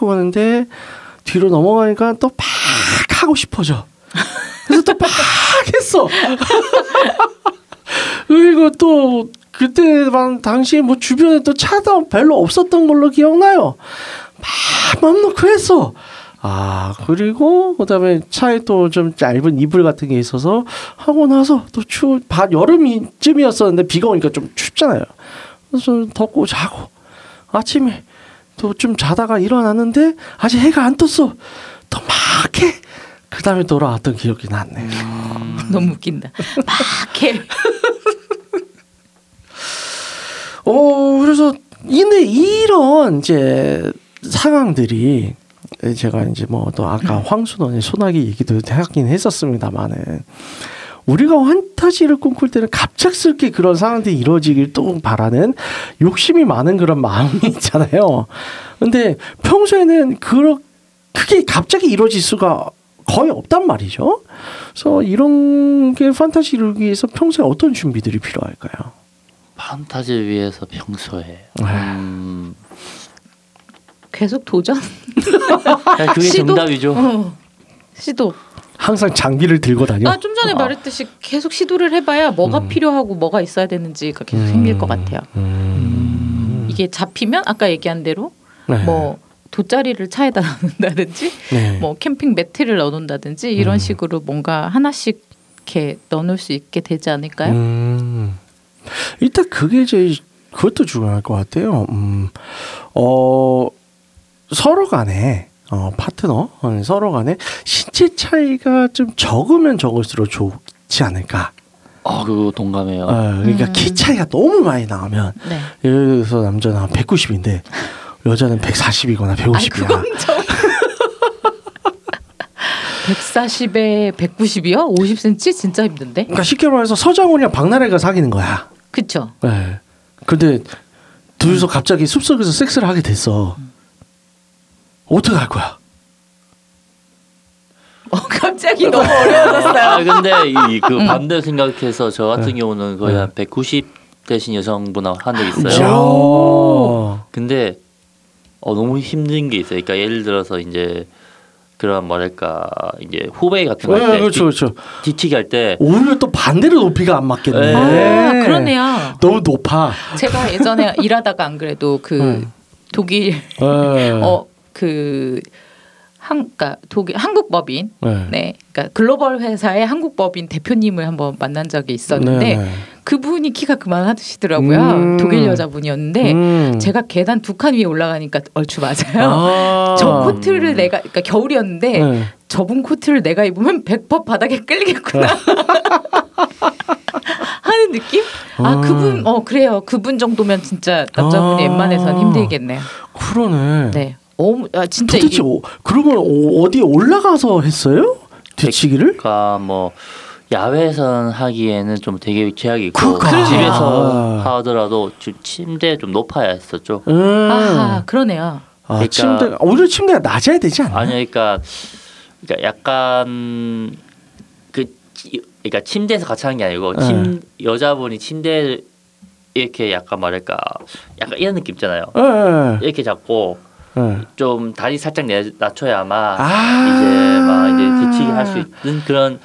오는데 뒤로 넘어가니까 또막 하고 싶어져. 그래서 또막 했어. [LAUGHS] 그리고 또 그때만 당시에 뭐 주변에 또 차도 별로 없었던 걸로 기억나요. 막 마음 놓고 했어. 아 그리고 그다음에 차에 또좀 짧은 이불 같은 게 있어서 하고 나서 또 추, 바 여름쯤이었었는데 비가 오니까 좀 춥잖아요. 그래서 좀 덮고 자고 아침에 또 좀 자다가 일어났는데 아직 해가 안 떴어. 또 막 해. 그 다음에 돌아왔던 기억이 났네. 너무 웃긴다. 막 해 [LAUGHS] 어 그래서 근데 이런 이제 상황들이 제가 이제 뭐 또 아까 황순원의 소나기 얘기도 하긴 했었습니다만은 우리가 환타지를 꿈꿀 때는 갑작스럽게 그런 상황들이 이루어지길 또 바라는 욕심이 많은 그런 마음이 [LAUGHS] 있잖아요. 근데 평소에는 그렇 그게 갑자기 이루어질 수가 거의 없단 말이죠. 그래서 이런 게 판타지 이루기 위해서 평소에 어떤 준비들이 필요할까요? 판타지를 위해서 평소에 아. 음, 계속 도전. [LAUGHS] 그게 시도? 정답이죠. 어. 시도. 항상 장비를 들고 다녀. 아, 좀 전에 말했듯이 계속 시도를 해봐야 뭐가 음. 필요하고 뭐가 있어야 되는지가 계속 생길 것 같아요. 음. 이게 잡히면 아까 얘기한 대로 네. 뭐 돗자리를 차에다 [LAUGHS] 넣는다든지 네. 뭐 캠핑 매트를 넣어놓는다든지 이런 음. 식으로 뭔가 하나씩 이렇게 넣어놓을 수 있게 되지 않을까요? 음. 일단 그게 제일 그것도 중요할 것 같아요. 음. 어 서로 간에 어 파트너 어, 서로 간에 신체 차이가 좀 적으면 적을수록 좋지 않을까. 아 그거 동감해요. 어, 그러니까 음. 키 차이가 너무 많이 나면 네. 예를 들어서 남자는 한 190인데 여자는 140이거나 아니 150이야. 그건 좀 140에 190이요? 50cm 진짜 힘든데. 그러니까 쉽게 말해서 서장훈이랑 박나래가 사귀는 거야. 그쵸? 네. 근데 둘이서 갑자기 숲속에서 섹스를 하게 됐어. 어떻게 할 거야? 어, 갑자기 너무 어려워졌어요. 아 근데 이그 음. 반대 생각해서 저 같은 네. 경우는 거의 네. 한190 대신 여성분하고 한적 야. 있어요. 근데 어, 너무 힘든 게 있어요. 그러니까 예를 들어서 이제 그런 뭐랄까 이제 후배 같은 거 네, 할때 그렇죠, 그렇죠. 뒤치기 할 때 오히려 또 반대로 높이가 안 맞겠네. 네. 아, 그러네요. 너무 높아. 제가 예전에 일하다가 안 그래도 그 음. 독일 네. 어 그 한, 그러니까 독일 한국 법인 네. 네, 그러니까 글로벌 회사의 한국 법인 대표님을 한번 만난 적이 있었는데 네. 그분이 키가 그만하시더라고요. 음. 독일 여자분이었는데 음. 제가 계단 두 칸 위에 올라가니까 얼추 맞아요. 아. [LAUGHS] 저 코트를 내가 그러니까 겨울이었는데 네. 저분 코트를 내가 입으면 100% 바닥에 끌리겠구나 네. [LAUGHS] 하는 느낌? 아 아. 그분 어 그래요. 그분 정도면 진짜 남자분이 아. 웬만해선 힘들겠네요. 그러네. 네. 어머, 아, 진짜 도대체 이게 어, 그러면 어, 어디 올라가서 했어요? 뒤치기를? 그러니까 뭐 야외에서 하기에는 좀 되게 제약이 있고 그러니까. 집에서 아. 하더라도 지- 침대 좀 높아야 했었죠. 음. 아 그러네요. 아, 그러니까- 침대 오히려 침대가 낮아야 되지 않나? 아니 그러니까 그러니까 약간 그 치- 그러니까 침대에서 같이 하는 게 아니고 네. 침 여자분이 침대를 이렇게 약간 뭐랄까 약간 이런 느낌 있잖아요. 예, 예, 이렇게 잡고 예. 좀 다리 살짝 내, 낮춰야만 아. 이제 막 이제 뒤치기 할 수 있는 그런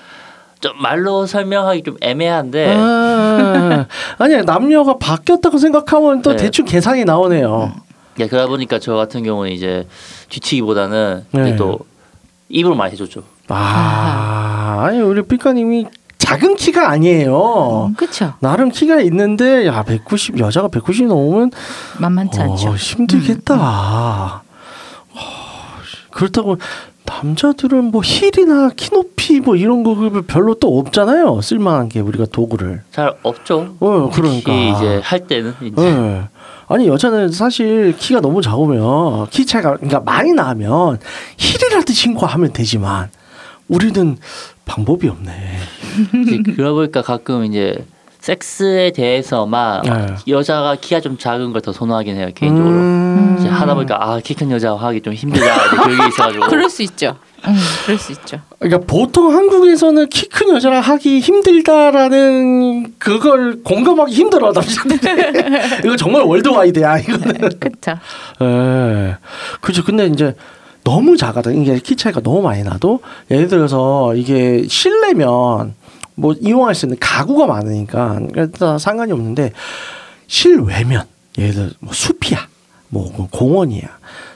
좀 말로 설명하기 좀 애매한데 아, 아니야 남녀가 바뀌었다고 생각하면 또 네. 대충 계산이 나오네요. 예, 그러다 보니까 저 같은 경우는 이제 뒤치기보다는 네. 또 입으로 많이 해줬죠. 아, 아니 우리 삐까님이 작은 키가 아니에요. 음, 그렇죠. 나름 키가 있는데 야 190 여자가 190 넘으면 만만치 않죠. 어, 힘들겠다. 어, 그렇다고 남자들은 뭐 힐이나 키 높이 뭐 이런 거 별로 또 없잖아요. 쓸만한 게 우리가 도구를. 잘 없죠. 어, 그러니까. 이제 할 때는 이제 예. 아니 여자는 사실 키가 너무 작으면 키 차이가 그러니까 많이 나면 힐이라도 신고 하면 되지만 우리는 방법이 없네. 이제 그러다 보니까 가끔 이제 섹스에 대해서만 네. 여자가 키가 좀 작은 걸 더 선호하긴 해요 개인적으로. 음. 이제 하다 보니까 아 키 큰 여자 하기 좀 힘들다 그게 있어가지고. [LAUGHS] 그럴 수 있죠. 음, 그럴 수 있죠. 그러니까 보통 한국에서는 키 큰 여자랑 하기 힘들다라는 그걸 공감하기 힘들어 남자들이. [LAUGHS] 이거 정말 월드와이드야 이거는. 그렇죠. 예. 그죠. 근데 이제 너무 작아다. 이게 키 차이가 너무 많이 나도 예를 들어서 이게 실내면 뭐 이용할 수 있는 가구가 많으니까 일단 상관이 없는데 실외면 예를 들어 뭐 숲이야. 뭐 공원이야.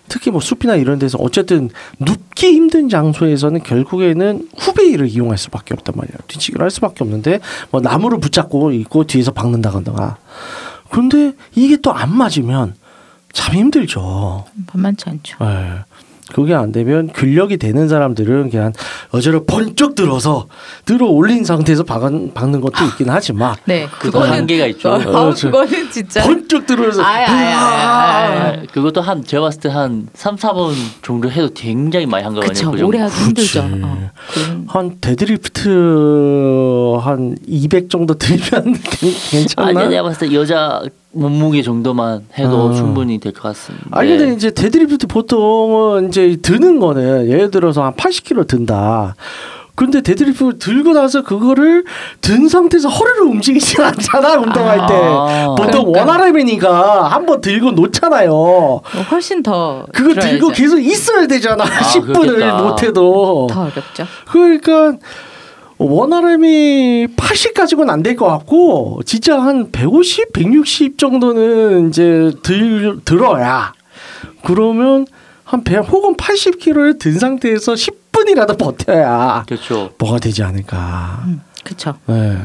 특히 뭐 숲이나 이런 데서 어쨌든 눕기 힘든 장소에서는 결국에는 후베이를 이용할 수밖에 없단 말이야. 뒤치기를 할 수밖에 없는데 뭐 나무를 붙잡고 있고 뒤에서 박는다거나. 근데 이게 또 안 맞으면 참 힘들죠. 만만치 않죠. 예. 그게 안 되면 근력이 되는 사람들은 그냥 억지로 번쩍 들어서 들어 올린 상태에서 박은, 박는 것도 있긴 하지만 네, 그거 그거는 한계가 있죠. 어, 어, 저- 그거는 진짜 번쩍 들어서 아야, 아야, 아야, 아야. 아, 그것도 한 제가 봤을 때 한 3, 4번 정도 해도 굉장히 많이 한 거거든요. 그쵸 그 정도. 오래 하기 힘들죠. 어, 한 데드리프트 한 200 정도 들면 [LAUGHS] 괜찮나? 아니 내가 봤을 때 여자 몸무게 정도만 해도 어. 충분히 될 것 같습니다. 아니 근데 이제 데드리프트 보통은 이제 드는 거는 예를 들어서 한 80kg 든다. 근데 데드리프트 들고 나서 그거를 든 상태에서 허리를 움직이지 않잖아 운동할 때 아. 보통 그러니까. one RM이니까 한번 들고 놓잖아요 뭐 훨씬 더 그거 들어야죠. 들고 계속 있어야 되잖아 [LAUGHS] 10분을 그렇겠다. 못해도 더 어렵죠. 그러니까 one RM이 80 가지고는 안 될 것 같고 진짜 한 150, 160 정도는 이제 들 들어야 그러면 한 100, 혹은 80kg를 든 상태에서 10분이라도 버텨야 그렇죠. 뭐가 되지 않을까. 그렇죠. 네.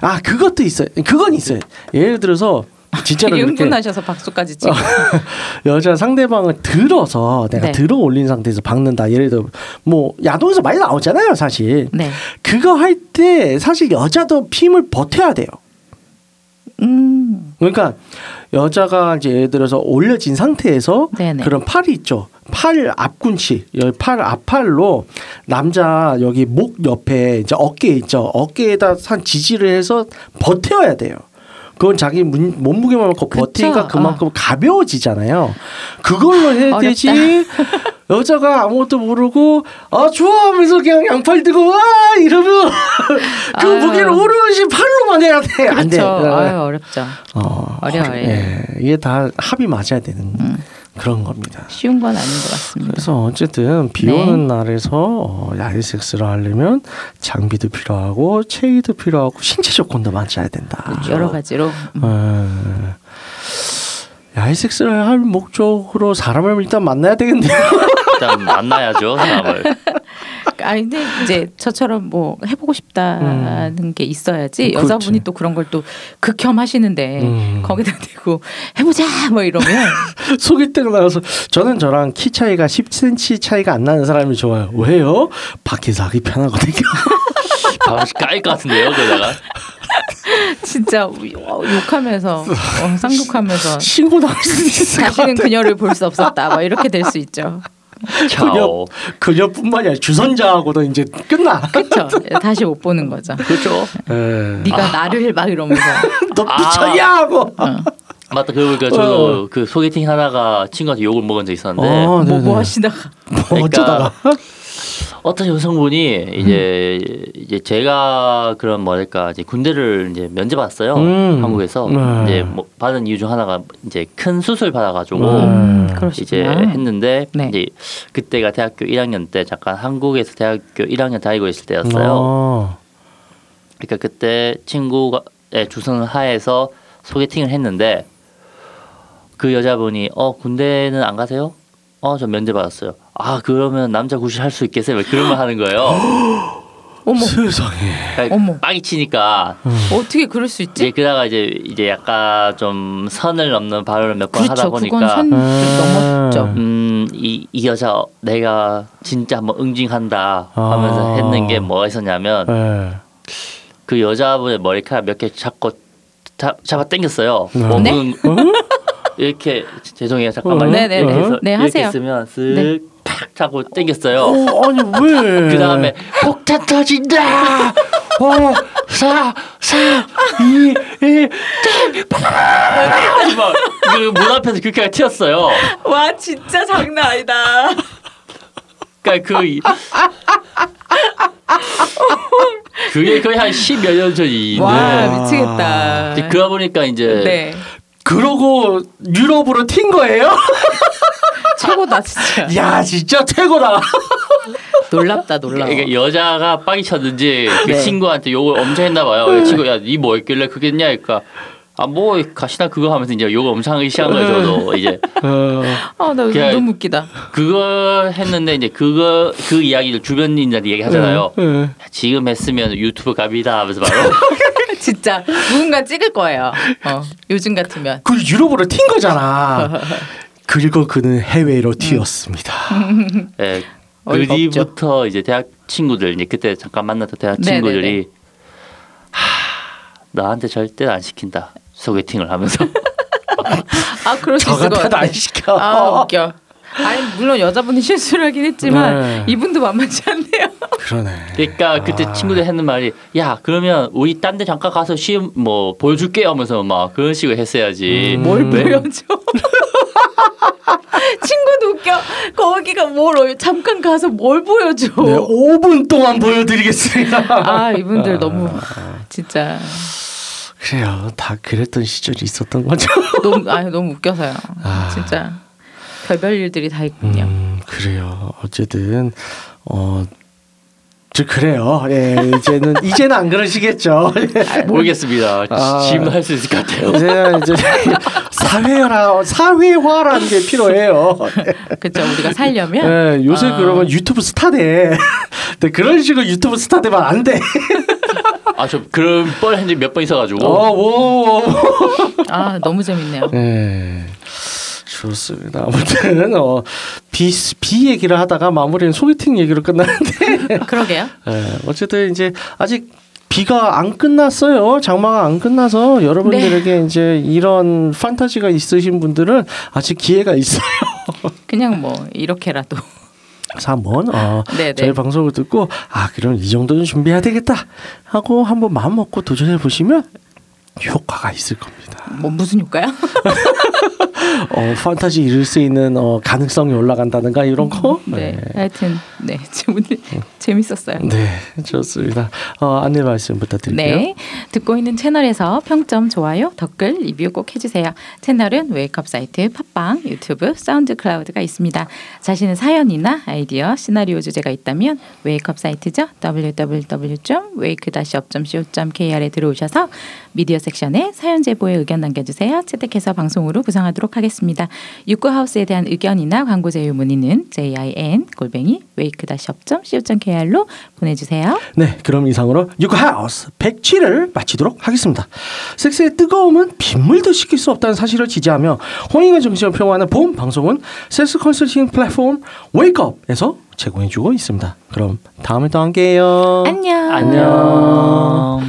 아 그것도 있어요. 그건 있어요. 예를 들어서 진짜로 [LAUGHS] 흥분하셔서 박수까지 치고 [LAUGHS] 여자 상대방을 들어서 내가 네. 들어 올린 상태에서 박는다. 예를 들어 뭐 야동에서 많이 나오잖아요, 사실. 네. 그거 할 때 사실 여자도 힘을 버텨야 돼요. 음. 그러니까 여자가 이제 예를 들어서 올려진 상태에서 네네. 그런 팔이 있죠. 팔 앞꿈치, 여기 팔 앞팔로 남자 여기 목 옆에 이제 어깨 있죠. 어깨에다 한 지지를 해서 버텨야 돼요. 그건 자기 문- 몸무게만큼 그쵸. 버티니까 그만큼 가벼워지잖아요. 그걸로 해야. 되지. [LAUGHS] 여자가 아무것도 모르고 아 좋아 하면서 그냥 양팔 들고 와 이러면 [LAUGHS] 그 아유. 무게를 오롯이 팔로만 해야 돼. 안 돼. 그렇죠. 아유 어렵죠. 어, 어려워요. 예, 이게 다 합이 맞아야 되는 음. 그런 겁니다. 쉬운 건 아닌 것 같습니다. 그래서 어쨌든 비 네. 오는 날에서 어, 야외 섹스를 하려면 장비도 필요하고 체위도 필요하고 신체 조건도 맞춰야 된다. 여러 가지로 음. 어, 야외 섹스를 할 목적으로 사람을 일단 만나야 되겠네요. 일단 만나야죠 사람을. 아 근데 이제 저처럼 뭐 해보고 싶다는 게 있어야지 음. 그렇지. 여자분이 또 그런 걸 또 극혐하시는데 음. 거기다 대고 해보자 뭐 이러면 [LAUGHS] 소개팅 나가서 저는 저랑 키 차이가 10cm 차이가 안 나는 사람이 좋아요. 왜요? 밖에서 하기 편하거든요. [LAUGHS] 바로 까일 것 같은데요 그러다가. [LAUGHS] 진짜 어, 욕하면서 어, 쌍욕하면서 신고 나올 수 있을 같아요. 그녀를 볼 수 없었다 뭐 이렇게 될 수 있죠. 차오. 그녀뿐만이 아니라 주선자하고도 이제 끝나. 그렇죠. [LAUGHS] 다시 못 보는 거죠. 그렇죠. 에. 네가 나를 막 이러면서 [LAUGHS] 너 아. 미쳤냐 하고. 맞다 그러고 보니까 저도 그 소개팅 하다가 친구한테 욕을 먹은 적 있었는데 어, 뭐 네네. 뭐 하시다가 뭐 그러니까 어쩌다가. 어떤 여성분이 이제 이제 제가 그런 뭐랄까 이제 군대를 이제 면제 받았어요 음. 한국에서 네. 이제 뭐 받은 이유 중 하나가 이제 큰 수술 받아가지고 음. 음, 그러시구나. 이제 했는데 네. 이제 그때가 대학교 1학년 때 잠깐 한국에서 대학교 1학년 다니고 있을 때였어요. 어. 그러니까 그때 친구의 주선 하에서 소개팅을 했는데 그 여자분이 어 군대는 안 가세요? 어 저 면제 받았어요. 아 그러면 남자 구실 할 수 있겠어요? 막 그런 말 하는 거예요. [GASPS] 어머 세상에. 그러니까 어머. 빡이 치니까 어떻게 그럴 수 이제 있지? 그다가 이제 이제 약간 좀 선을 넘는 발언을 몇 번 하다 그렇죠. 그건 보니까 선 음. 넘었죠. 음 이 이 여자 내가 진짜 한번 응징한다 하면서 아. 했는 게 뭐가 있었냐면 네. 그 여자분의 머리카락 몇 개 잡고 잡, 잡아 당겼어요. 네. 뭐 네? [LAUGHS] 문- 이렇게 죄송해요 잠깐만요. 어? 네네네. 이렇게 해서 네, 이렇게 하세요. 쓰면 네. 쓱탁 잡고 당겼어요. 어, 아니 왜? 그 다음에 폭탄 터진다. 오, 사, 삼, 이, 일, 막그문 앞에서 그렇게 튀었어요. 와 진짜 장난 아니다. 그러니까 그 이- 그게 거의 한 십몇 년 전인데 와 미치겠다. 그러다 보니까 이제 네 그러고 유럽으로 튄 거예요? [LAUGHS] 최고다 진짜. 야 진짜 최고다. [LAUGHS] 놀랍다 놀라워. 그러니까 여자가 빡이 쳤는지 그 네. 친구한테 욕을 엄청 했나 봐요. 그 친구 야니 뭐 했길래 그겠냐 그러니까 아뭐 가시나 그거 하면서 이제 욕을 엄청 하기 시작한 거예요. 저도 이제 어, 아나 너무 웃기다. 그거 했는데 이제 그거 그 이야기를 주변인들한테 얘기하잖아요. 네. 지금 했으면 유튜브 갑이다 하면서 바로 [LAUGHS] [LAUGHS] 진짜 누군가 찍을 거예요. 어, 요즘 같으면. 그 유럽으로 튄 거잖아. [LAUGHS] 그리고 그는 해외로 튀었습니다. 예, 어이가 그 뒤부터 이제 대학 친구들 이제 그때 잠깐 만났던 대학 네네네. 친구들이 하 나한테 절대 안 시킨다 소개팅을 하면서 [LAUGHS] 아 그럴 수저 있을 것 같아. 안 시켜. 아 웃겨. 아니 물론 여자분이 실수를 하긴 했지만 네. 이분도 만만치 않네요. 그러네. 그러니까 그때 아. 친구들 했는 말이 야 그러면 우리 딴 데 잠깐 가서 시험 뭐 보여줄게 하면서 막 그런 식으로 했어야지 음. 뭘 왜? 보여줘? [LAUGHS] 친구도 웃겨. 거기 언니가 뭘 잠깐 가서 뭘 보여줘? 네, 5분 동안 보여드리겠습니다. 아 이분들 너무 진짜 그래요. 다 그랬던 시절이 있었던 거죠. 너무 아 너무 웃겨서요. 아. 진짜 별별 일들이 다 있군요. 음, 그래요. 어쨌든 어. 저 그래요. 예, 이제는 [LAUGHS] 이제는 안 그러시겠죠. [LAUGHS] 모르겠습니다. 아. 질문할 수 있을 것 같아요. 이제는 이제 [LAUGHS] 사회라 사회화라는 게 필요해요. 그렇죠. 우리가 살려면 예, 요새 아. 그러면 유튜브 스타 돼. 근데 그런 식으로 유튜브 스타 되면 안 돼. 아 저 그런 뻘 한 적이 몇번 있어가지고 어, 오. 아 너무 재밌네요. 네. 좋습니다. 아무튼 어, 비, 비 얘기를 하다가 마무리는 소개팅 얘기로 끝나는데 [LAUGHS] 그러게요. 예, 어쨌든 이제 아직 비가 안 끝났어요. 장마가 안 끝나서 여러분들에게 이제 이런 판타지가 있으신 분들은 아직 기회가 있어요. [LAUGHS] 그냥 뭐 이렇게라도 그래서 한번 어, 네, 저희 네. 방송을 듣고 아 그럼 이 정도는 준비해야 되겠다 하고 한번 마음 먹고 도전해 보시면 효과가 있을 겁니다. 뭐 무슨 효과요? [LAUGHS] 어, 판타지 이룰 수 있는 어, 가능성이 올라간다든가 이런 거. 네. 하여튼 네 [LAUGHS] 오늘 재밌었어요. 네, 좋습니다. 어, 안내 말씀 부탁드릴게요. 네. 듣고 있는 채널에서 평점, 좋아요, 댓글, 리뷰 꼭 해주세요. 채널은 Wake Up 사이트, 팟빵, YouTube, SoundCloud가 있습니다. 자신의 사연이나 아이디어, 시나리오 주제가 있다면 Wake Up 사이트죠. www.wake-up.co.kr에 들어오셔서 미디어 섹션에 사연 제보에 의견 남겨주세요. 채택해서 방송으로 구성하도록 하겠습니다. 육구하우스에 대한 의견이나 광고 제휴 문의는 jin 골뱅이 wake-up.co.kr로 보내주세요. 네, 그럼 이상으로 육하우스 107을 마치도록 하겠습니다. 섹스의 뜨거움은 빗물도 식힐 수 없다는 사실을 지지하며 혼인의 정신을 표방하는 본 방송은 섹스 컨설팅 플랫폼 웨이크업에서 제공해주고 있습니다. 그럼 다음에 또 함께해요. 안녕. 안녕.